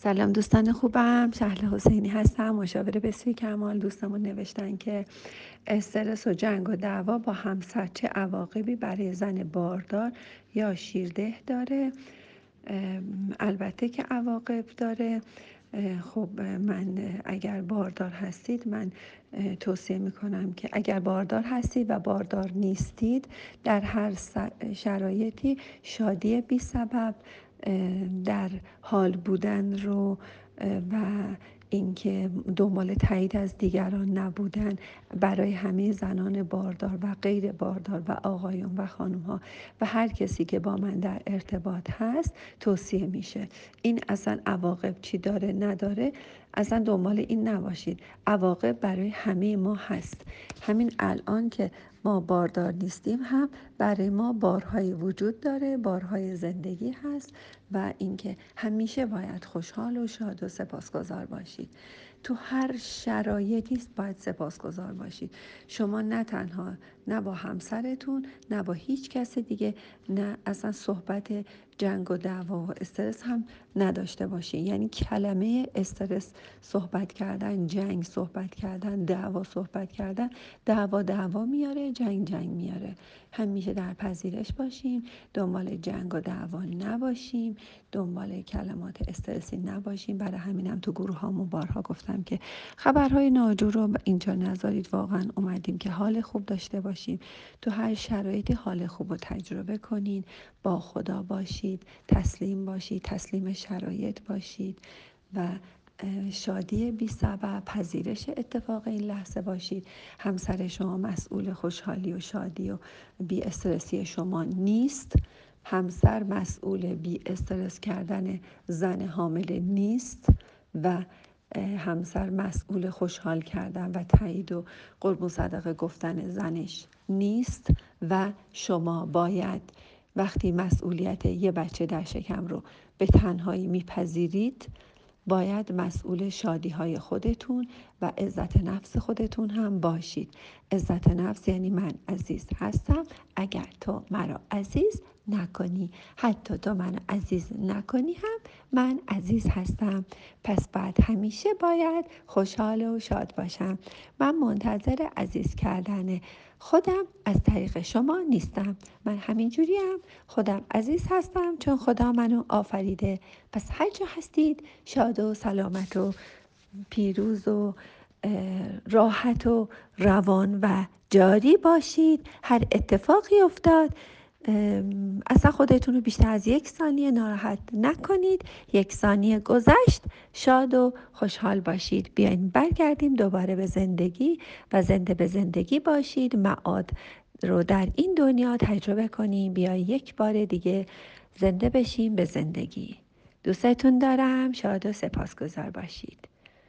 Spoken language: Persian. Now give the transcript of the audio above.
سلام دوستان خوبم. شهل حسینی هستم مشاور بسیار کمال. دوستمون نوشتن که استرس و جنگ و دعوا با همسر چه عواقبی برای زن باردار یا شیرده داره. البته که عواقب داره. خب من اگر باردار هستید من توصیه می‌کنم که اگر باردار هستید و باردار نیستید در هر شرایطی شادی بی سبب در حال بودن رو و اینکه دنبال تایید از دیگران نبودن برای همه زنان باردار و غیر باردار و آقایان و خانم ها و هر کسی که با من در ارتباط هست توصیه میشه. این اصلا عواقب چی داره نداره؟ اصلا دنبال این نباشید. عواقب برای همه ما هست. همین الان که ما باردار نیستیم هم برای ما بارهای وجود داره بارهای زندگی هست و اینکه همیشه باید خوشحال و شاد و سپاسگزار باشید. تو هر شرایطی باید سپاسگزار باشید. شما نه تنها نه با همسرتون نه با هیچ کس دیگه نه اصلا صحبت جنگ و دعوا و استرس هم نداشته باشین. یعنی کلمه استرس صحبت کردن جنگ صحبت کردن دعوا صحبت کردن دعوا دعوا میاره جنگ جنگ میاره. همیشه در پذیرش باشیم دنبال جنگ و دعوا نباشیم دنبال کلمات استرسی نباشیم برای همینم تو گروه ها بارها گفتم که خبرهای ناجور رو اینجا نذارید. واقعا اومدیم که حال خوب داشته باشیم. تو هر شرایطی حال خوب رو تجربه کنین با خدا باشید تسلیم باشید تسلیم شرایط باشید و شادی بی سبب پذیرش اتفاق این لحظه باشید. همسر شما مسئول خوشحالی و شادی و بی استرسی شما نیست. همسر مسئول بی استرس کردن زن حامل نیست و همسر مسئول خوشحال کردن و تایید و قرب و صدقه گفتن زنش نیست و شما باید وقتی مسئولیت یه بچه در شکم رو به تنهایی میپذیرید باید مسئول شادی های خودتون و عزت نفس خودتون هم باشید. عزت نفس یعنی من عزیز هستم. اگر تو مرا عزیز نکنی. حتی تو منو عزیز نکنی هم من عزیز هستم. پس بعد همیشه باید خوشحال و شاد باشم. من منتظر عزیز کردن خودم از طریق شما نیستم. من همینجوری هم خودم عزیز هستم چون خدا منو آفریده. پس هر جا هستید شاد و سلامت و پیروز و راحت و روان و جاری باشید. هر اتفاقی افتاد اصلا خودتون رو بیشتر از یک ثانیه ناراحت نکنید. یک ثانیه گذشت. شاد و خوشحال باشید. بیاین برگردیم دوباره به زندگی و زنده به زندگی باشید. معاد رو در این دنیا تجربه کنیم. بیای یک بار دیگه زنده بشیم به زندگی. دوستتون دارم. شاد و سپاسگزار باشید.